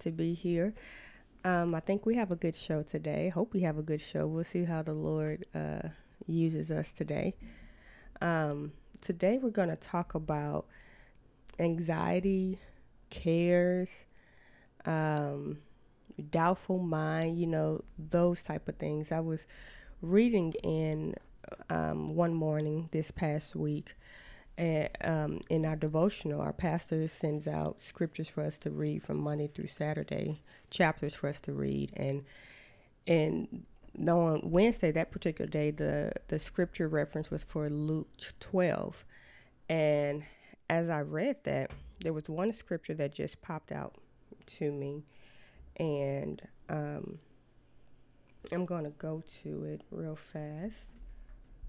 to be here. Um, I think we have a good show today. Hope we have a good show. We'll see how the Lord uh, uses us today. Um, today, we're going to talk about anxiety, cares, um, doubtful mind, you know, those type of things. I was reading in um, one morning this past week and um, in our devotional, our pastor sends out scriptures for us to read from Monday through Saturday, chapters for us to read, and and on Wednesday, that particular day, the the scripture reference was for Luke twelve, and as I read that, there was one scripture that just popped out to me, and um, I'm going to go to it real fast.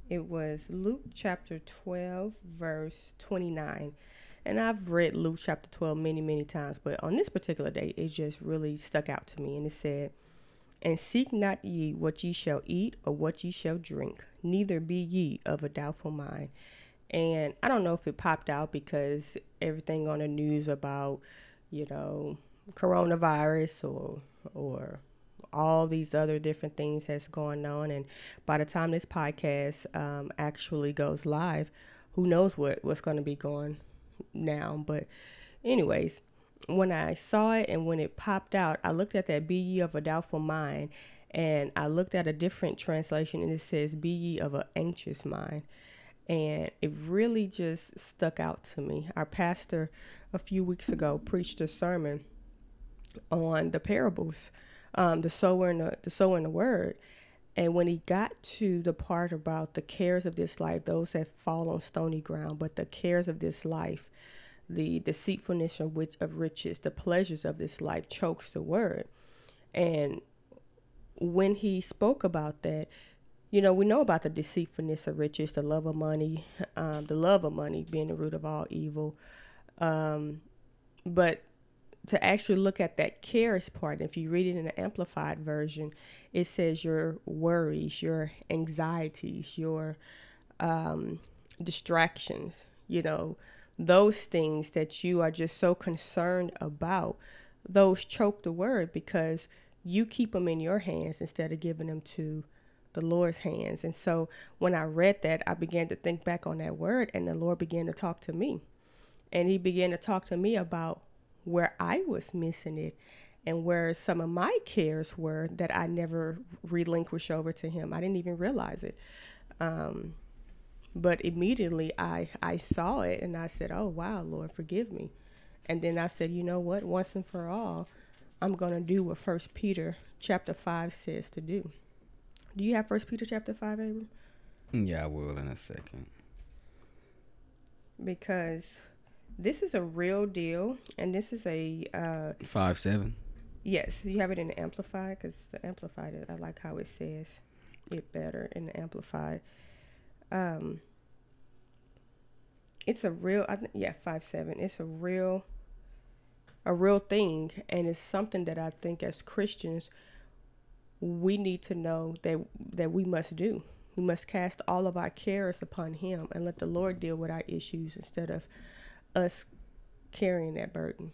It was Luke chapter 12, verse 29. And I've read Luke chapter 12 many, many times, but on this particular day, it just really stuck out to me. And it said, And seek not ye what ye shall eat or what ye shall drink, neither be ye of a doubtful mind. And I don't know if it popped out because everything on the news about, you know, coronavirus or, or all these other different things that's going on. And by the time this podcast um, actually goes live, who knows what, what's going to be going now. But, anyways, when I saw it and when it popped out, I looked at that Be ye of a doubtful mind. And I looked at a different translation and it says, Be ye of an anxious mind. And it really just stuck out to me. Our pastor a few weeks ago preached a sermon on the parables um, the sower and the, the sower and the word. And when he got to the part about the cares of this life, those that fall on stony ground, but the cares of this life, the deceitfulness of which of riches, the pleasures of this life chokes the word. And when he spoke about that, you know, we know about the deceitfulness of riches, the love of money, um, the love of money being the root of all evil. Um, but to actually look at that cares part, if you read it in the amplified version, it says your worries, your anxieties, your um, distractions, you know, those things that you are just so concerned about, those choke the word because you keep them in your hands instead of giving them to the Lord's hands. And so when I read that, I began to think back on that word, and the Lord began to talk to me. And He began to talk to me about where I was missing it and where some of my cares were that I never relinquished over to him. I didn't even realize it. Um, but immediately I, I saw it and I said, Oh, wow, Lord, forgive me. And then I said, You know what? Once and for all, I'm going to do what First Peter chapter 5 says to do. Do you have First Peter chapter 5, Abram? Yeah, I will in a second. Because this is a real deal, and this is a uh, five seven. Yes, you have it in the amplified because the amplified. I like how it says it better in the amplified. Um, it's a real. I yeah, five seven. It's a real, a real thing, and it's something that I think as Christians we need to know that that we must do. We must cast all of our cares upon Him and let the Lord deal with our issues instead of us carrying that burden.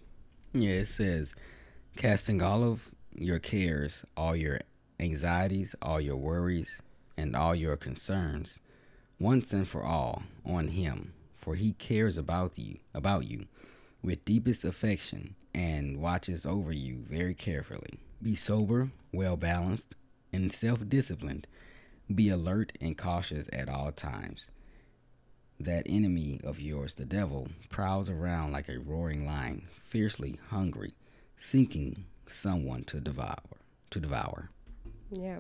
Yeah, it says, casting all of your cares, all your anxieties, all your worries, and all your concerns, once and for all, on Him, for He cares about you, about you, with deepest affection, and watches over you very carefully. Be sober, well balanced, and self disciplined. Be alert and cautious at all times that enemy of yours, the devil, prowls around like a roaring lion, fiercely hungry, seeking someone to devour. To devour. Yeah.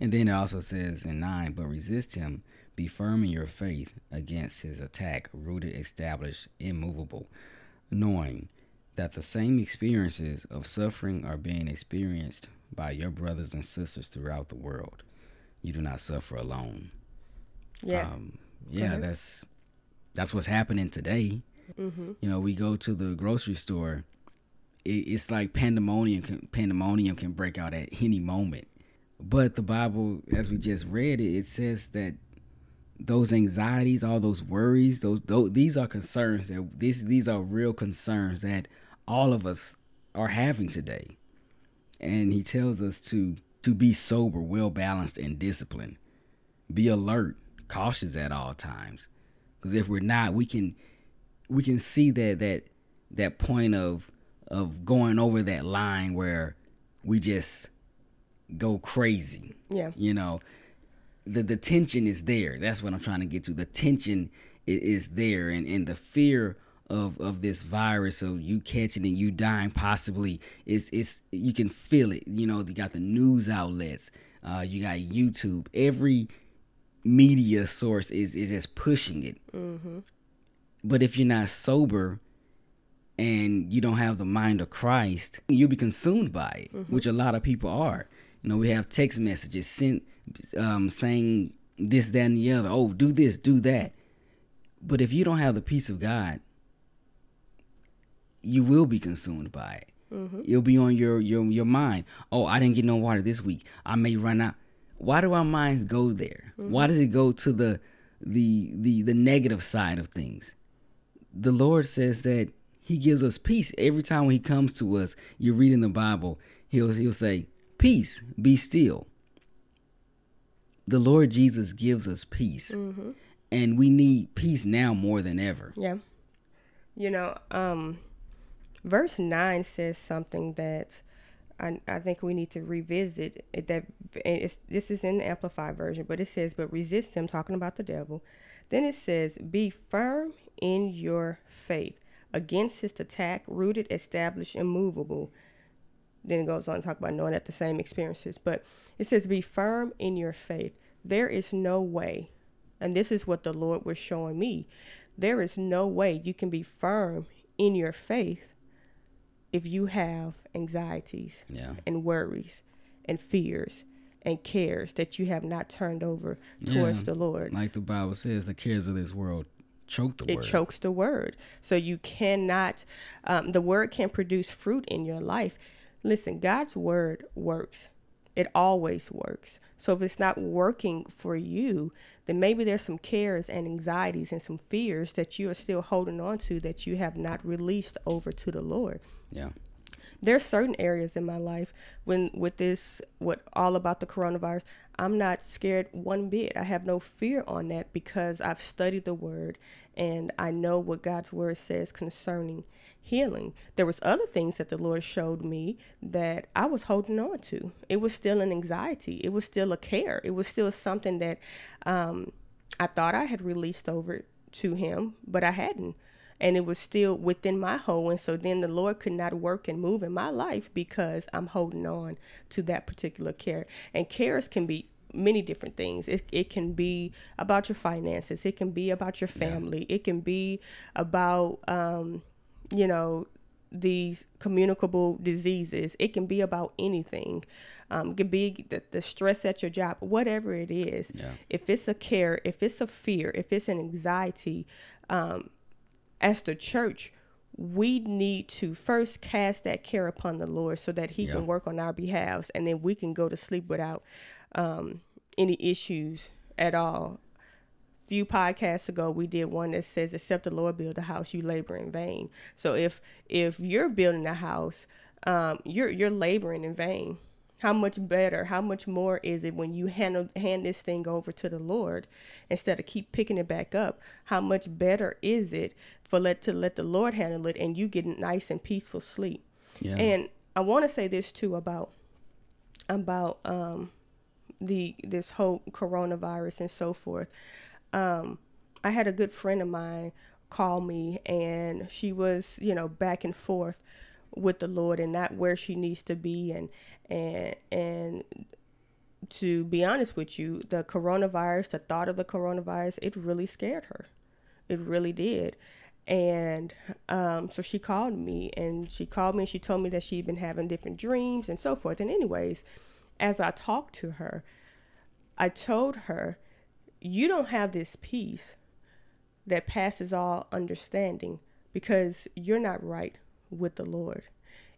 And then it also says in nine, but resist him, be firm in your faith against his attack, rooted, established, immovable, knowing that the same experiences of suffering are being experienced by your brothers and sisters throughout the world. You do not suffer alone. Yeah. Um, yeah, that's that's what's happening today. Mm-hmm. You know, we go to the grocery store. It, it's like pandemonium. Can, pandemonium can break out at any moment. But the Bible, as we just read it, it says that those anxieties, all those worries, those, those these are concerns that these these are real concerns that all of us are having today. And he tells us to to be sober, well balanced, and disciplined. Be alert, cautious at all times. Because if we're not, we can we can see that that that point of of going over that line where we just go crazy. Yeah. You know, the the tension is there. That's what I'm trying to get to. The tension is, is there, and and the fear of of this virus of you catching and you dying possibly is is you can feel it. You know, you got the news outlets, uh, you got YouTube, every media source is is just pushing it. Mm-hmm. But if you're not sober and you don't have the mind of Christ, you'll be consumed by it, mm-hmm. which a lot of people are. You know, we have text messages sent um, saying this, that, and the other. Oh, do this, do that. But if you don't have the peace of God, you will be consumed by it. Mm-hmm. It'll be on your, your your mind. Oh, I didn't get no water this week. I may run out. Why do our minds go there? Mm-hmm. Why does it go to the the the the negative side of things? The Lord says that He gives us peace every time when He comes to us. You're reading the Bible. He'll he'll say, "Peace, be still." The Lord Jesus gives us peace, mm-hmm. and we need peace now more than ever. Yeah, you know, um, verse 9 says something that I, I think we need to revisit it, that this is in the amplified version but it says but resist him talking about the devil. Then it says be firm in your faith. Against his attack rooted established immovable. Then it goes on to talk about knowing that the same experiences. But it says be firm in your faith. There is no way and this is what the lord was showing me there is no way you can be firm in your faith if you have anxieties yeah. and worries and fears and cares that you have not turned over towards yeah. the Lord. Like the Bible says, the cares of this world choke the it word. It chokes the word. So you cannot, um, the word can produce fruit in your life. Listen, God's word works. It always works. So if it's not working for you, then maybe there's some cares and anxieties and some fears that you are still holding on to that you have not released over to the Lord. Yeah. There's certain areas in my life when with this what all about the coronavirus, I'm not scared one bit. I have no fear on that because I've studied the word and I know what God's word says concerning healing. There was other things that the Lord showed me that I was holding on to. It was still an anxiety. It was still a care. It was still something that um, I thought I had released over to Him, but I hadn't. And it was still within my hold. And so then the Lord could not work and move in my life because I'm holding on to that particular care. And cares can be many different things. It, it can be about your finances, it can be about your family, yeah. it can be about, um, you know, these communicable diseases. It can be about anything. Um, it can be the, the stress at your job, whatever it is. Yeah. If it's a care, if it's a fear, if it's an anxiety, um, as the church, we need to first cast that care upon the Lord so that He yeah. can work on our behalves, and then we can go to sleep without um, any issues at all. Few podcasts ago we did one that says except the lord build a house you labor in vain. So if if you're building a house um, you're you're laboring in vain how much better how much more is it when you handle hand this thing over to the lord instead of keep picking it back up? How much better is it for let to let the lord handle it and you get nice and peaceful sleep? Yeah. and i want to say this too about about um the this whole coronavirus and so forth. Um, I had a good friend of mine call me, and she was, you know, back and forth with the Lord and not where she needs to be, and and and to be honest with you, the coronavirus, the thought of the coronavirus, it really scared her. It really did. And um, so she called me and she called me and she told me that she'd been having different dreams and so forth. And, anyways, as I talked to her, I told her you don't have this peace that passes all understanding because you're not right with the Lord.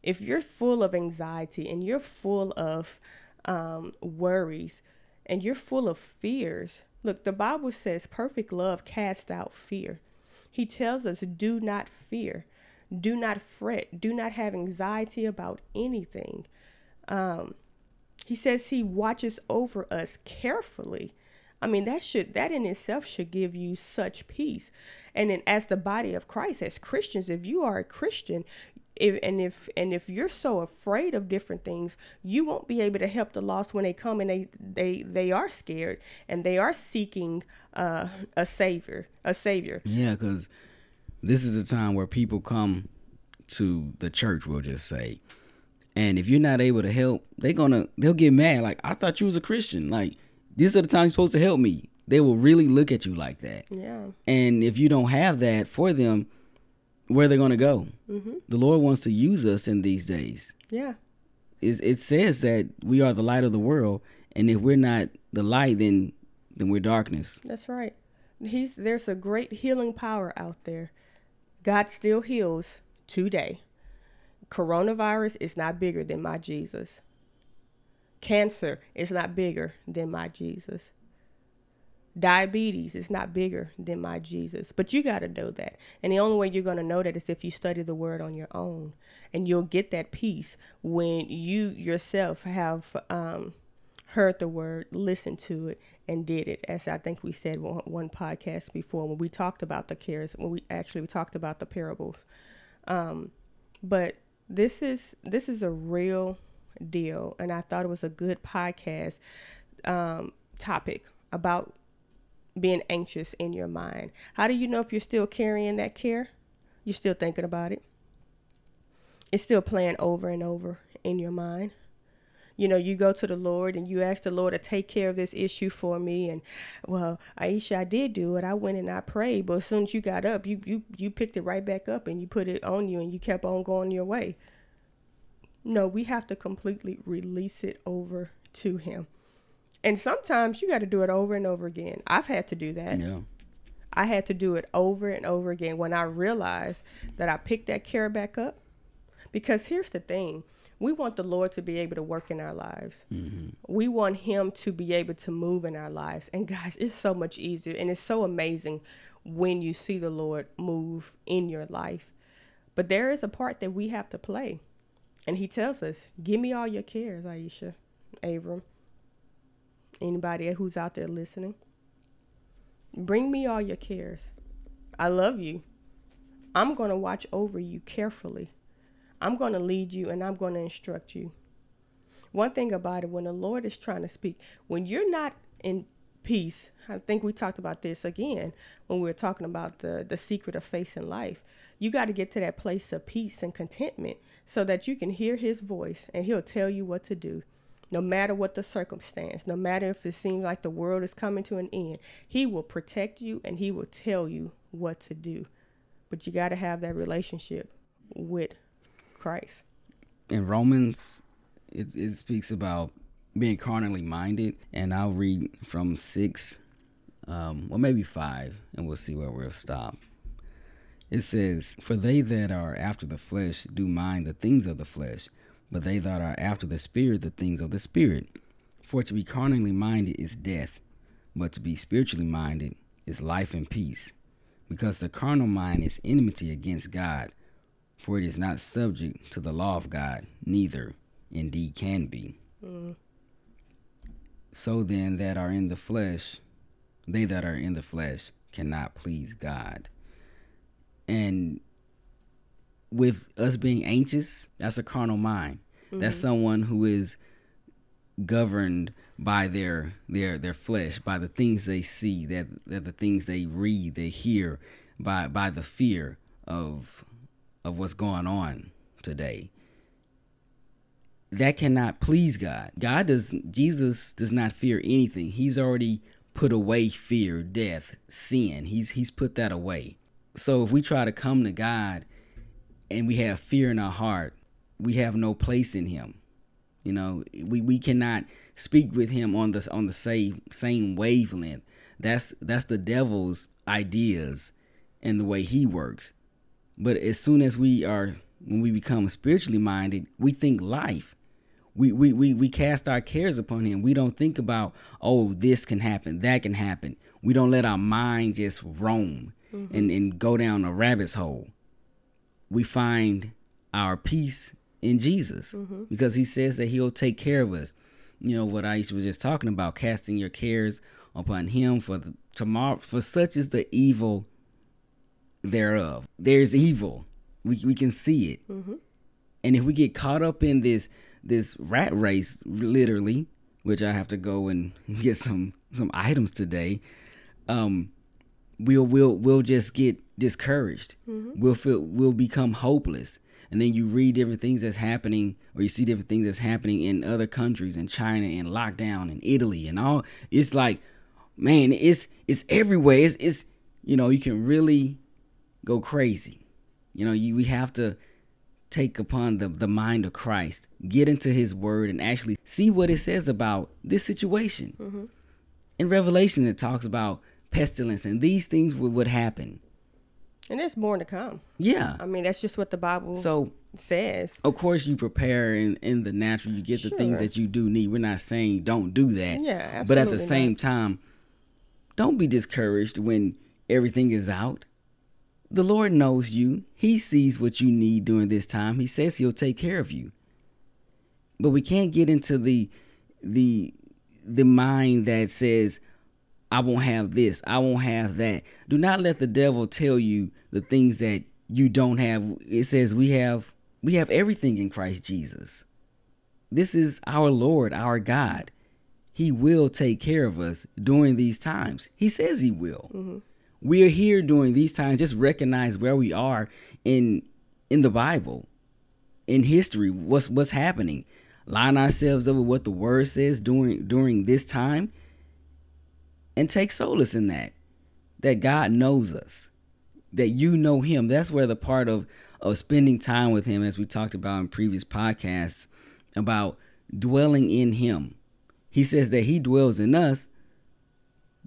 If you're full of anxiety and you're full of um, worries and you're full of fears, look, the Bible says perfect love casts out fear. He tells us, do not fear. Do not fret. Do not have anxiety about anything. Um, he says he watches over us carefully. I mean, that should that in itself should give you such peace. And then as the body of Christ, as Christians, if you are a Christian, if, and if and if you're so afraid of different things, you won't be able to help the lost when they come and they they they are scared and they are seeking uh, a savior, a savior. Yeah, because this is a time where people come to the church. We'll just say, and if you're not able to help, they're gonna they'll get mad. Like I thought you was a Christian. Like these are the times you're supposed to help me. They will really look at you like that. Yeah. And if you don't have that for them, where they're going to go. Mm-hmm. The Lord wants to use us in these days. Yeah. It's, it says that we are the light of the world, and if we're not the light, then then we're darkness. That's right. He's there's a great healing power out there. God still heals today. Coronavirus is not bigger than my Jesus. Cancer is not bigger than my Jesus. Diabetes is not bigger than my Jesus. But you got to know that. And the only way you're going to know that is if you study the word on your own. And you'll get that peace when you yourself have um, heard the word, listened to it, and did it. As I think we said one, one podcast before when we talked about the cares, when we actually we talked about the parables. Um, but this is this is a real deal, and I thought it was a good podcast um, topic about being anxious in your mind. How do you know if you're still carrying that care? You're still thinking about it. It's still playing over and over in your mind. You know, you go to the Lord and you ask the Lord to take care of this issue for me. And well, Aisha, I did do it. I went and I prayed, but as soon as you got up, you you you picked it right back up and you put it on you and you kept on going your way. No, we have to completely release it over to Him. And sometimes you got to do it over and over again. I've had to do that. Yeah. I had to do it over and over again when I realized that I picked that care back up. Because here's the thing we want the Lord to be able to work in our lives. Mm-hmm. We want Him to be able to move in our lives. And guys, it's so much easier and it's so amazing when you see the Lord move in your life. But there is a part that we have to play. And He tells us, Give me all your cares, Aisha, Abram anybody who's out there listening. Bring me all your cares. I love you. I'm going to watch over you carefully. I'm going to lead you and I'm going to instruct you. One thing about it, when the Lord is trying to speak, when you're not in peace, I think we talked about this again when we were talking about the, the secret of in life. You got to get to that place of peace and contentment so that you can hear his voice and he'll tell you what to do no matter what the circumstance, no matter if it seems like the world is coming to an end, He will protect you and He will tell you what to do. But you got to have that relationship with Christ. In Romans, it, it speaks about being carnally minded, and I'll read from six, um, or maybe five, and we'll see where we'll stop. It says, For they that are after the flesh do mind the things of the flesh but they that are after the Spirit the things of the Spirit. For to be carnally minded is death, but to be spiritually minded is life and peace. Because the carnal mind is enmity against God, for it is not subject to the law of God, neither indeed can be. Mm. So then, that are in the flesh, they that are in the flesh cannot please God. And with us being anxious, that's a carnal mind. Mm-hmm. That's someone who is governed by their their their flesh, by the things they see, that that the things they read, they hear, by by the fear of of what's going on today. That cannot please God. God does Jesus does not fear anything. He's already put away fear, death, sin. He's he's put that away. So if we try to come to God and we have fear in our heart, we have no place in him. You know, we, we cannot speak with him on the on the same same wavelength. That's that's the devil's ideas and the way he works. But as soon as we are when we become spiritually minded, we think life. We, we, we, we cast our cares upon him. We don't think about, oh, this can happen, that can happen. We don't let our mind just roam mm-hmm. and, and go down a rabbit's hole we find our peace in Jesus Mm-hmm. because he says that he'll take care of us. You know what I was just talking about, casting your cares upon him for the tomorrow for such is the evil thereof. There's evil. We we can see it. Mm-hmm. And if we get caught up in this this rat race literally, which I have to go and get some some items today, um we'll we'll we'll just get discouraged. We'll feel we'll become hopeless. And then you read different things that's happening, or you see different things that's happening in other countries, in China, in lockdown, in Italy, and all. It's like, man, it's it's everywhere. It's it's you know you can really go crazy. You know, you we have to take upon the the mind of Christ, get into His Word, and actually see what it says about this situation. Mm-hmm. In Revelation, it talks about pestilence, and these things would, would happen. And there's more to come. Yeah. I mean, that's just what the Bible So says. of course you prepare in, in the natural you get the things that you do need we're not saying don't do that Yeah, absolutely. but at the same not. time don't be discouraged when everything is out the lord knows you he sees what you need during this time he says he'll take care of you but we can't get into the the the mind that says I won't have this, I won't have that. Do not let the devil tell you the things that you don't have. It says we have we have everything in Christ Jesus. This is our Lord, our God. He will take care of us during these times. He says he will. Mm-hmm. We are here during these times. Just recognize where we are in in the Bible, in history. What's what's happening? Line ourselves over what the word says during during this time, and take solace in that. That God knows us, that you know Him. That's where the part of of spending time with Him, as we talked about in previous podcasts, about dwelling in Him. He says that He dwells in us,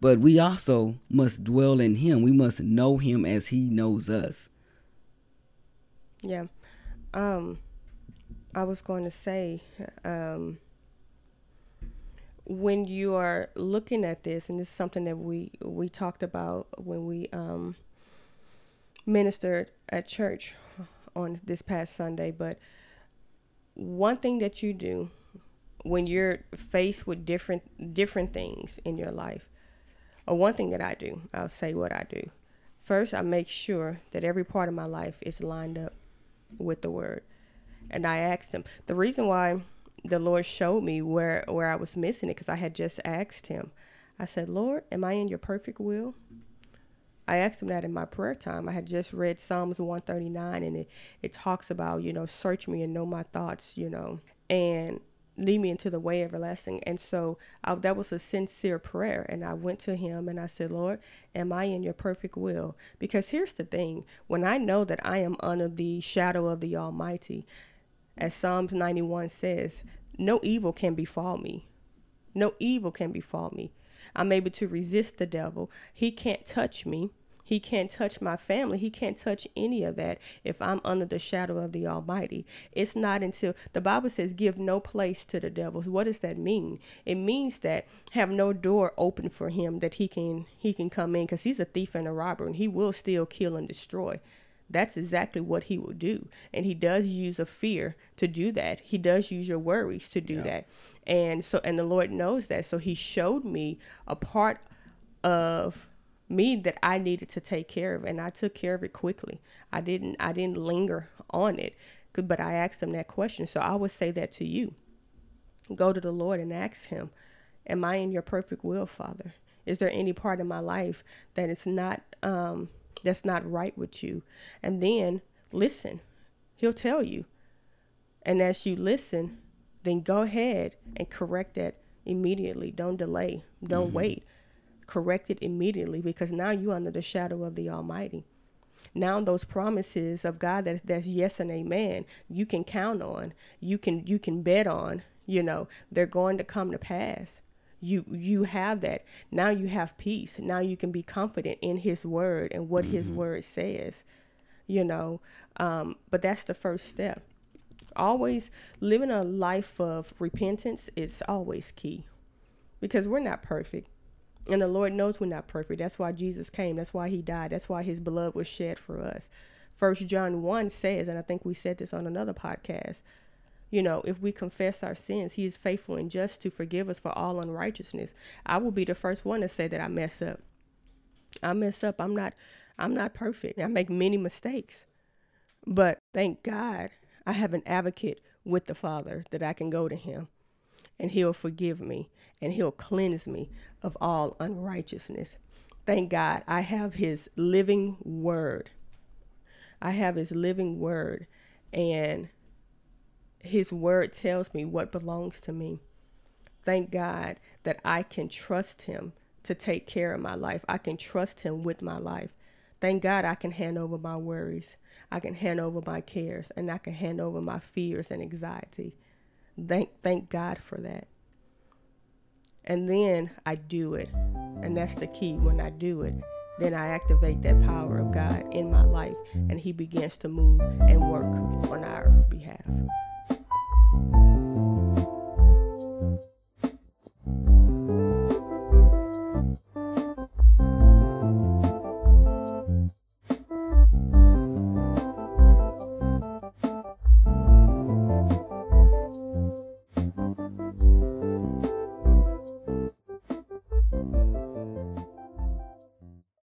but we also must dwell in Him. We must know Him as He knows us. Yeah. Um, I was going to say, um, when you are looking at this, and this is something that we we talked about when we um, ministered at church on this past Sunday, but one thing that you do when you're faced with different different things in your life, or one thing that I do, I'll say what I do. First, I make sure that every part of my life is lined up with the word. And I asked him. The reason why the Lord showed me where where I was missing it because I had just asked him. I said, "Lord, am I in your perfect will?" I asked him that in my prayer time. I had just read Psalms 139 and it it talks about, you know, search me and know my thoughts, you know, and lead me into the way everlasting. And so I, that was a sincere prayer. And I went to him and I said, Lord, am I in your perfect will? Because here's the thing when I know that I am under the shadow of the Almighty, as Psalms 91 says, no evil can befall me. No evil can befall me. I'm able to resist the devil. He can't touch me. He can't touch my family. He can't touch any of that if I'm under the shadow of the Almighty. It's not until the Bible says, give no place to the devil. What does that mean? It means that have no door open for him that he can he can come in because he's a thief and a robber and he will steal, kill, and destroy. That's exactly what he will do. And he does use a fear to do that. He does use your worries to do that. And so and the Lord knows that. So he showed me a part of me that I needed to take care of and I took care of it quickly. I didn't I didn't linger on it. But I asked him that question. So I would say that to you. Go to the Lord and ask him, Am I in your perfect will, Father? Is there any part of my life that is not um that's not right with you? And then listen. He'll tell you. And as you listen, then go ahead and correct that immediately. Don't delay. Don't wait. Correct it immediately because now you're under the shadow of the Almighty. Now those promises of God that's that's yes and amen, you can count on. You can you can bet on, you know, they're going to come to pass. You you have that. Now you have peace. Now you can be confident in his word and what his word says. You know, um, but that's the first step always living a life of repentance is always key because we're not perfect and the lord knows we're not perfect that's why jesus came that's why he died that's why his blood was shed for us First John 1 says, and I think we said this on another podcast, you know, if we confess our sins, he is faithful and just to forgive us for all unrighteousness. I will be the first one to say that I mess up. I mess up. I'm not I'm not perfect. I make many mistakes. But thank God I have an advocate with the Father that I can go to him and he'll forgive me and he'll cleanse me of all unrighteousness. Thank God I have his living word. I have his living word and his word tells me what belongs to me. Thank God that I can trust him to take care of my life. I can trust him with my life. Thank God I can hand over my worries. I can hand over my cares and I can hand over my fears and anxiety. Thank thank God for that. And then I do it. And that's the key. When I do it, then I activate that power of God in my life and he begins to move and work on our behalf.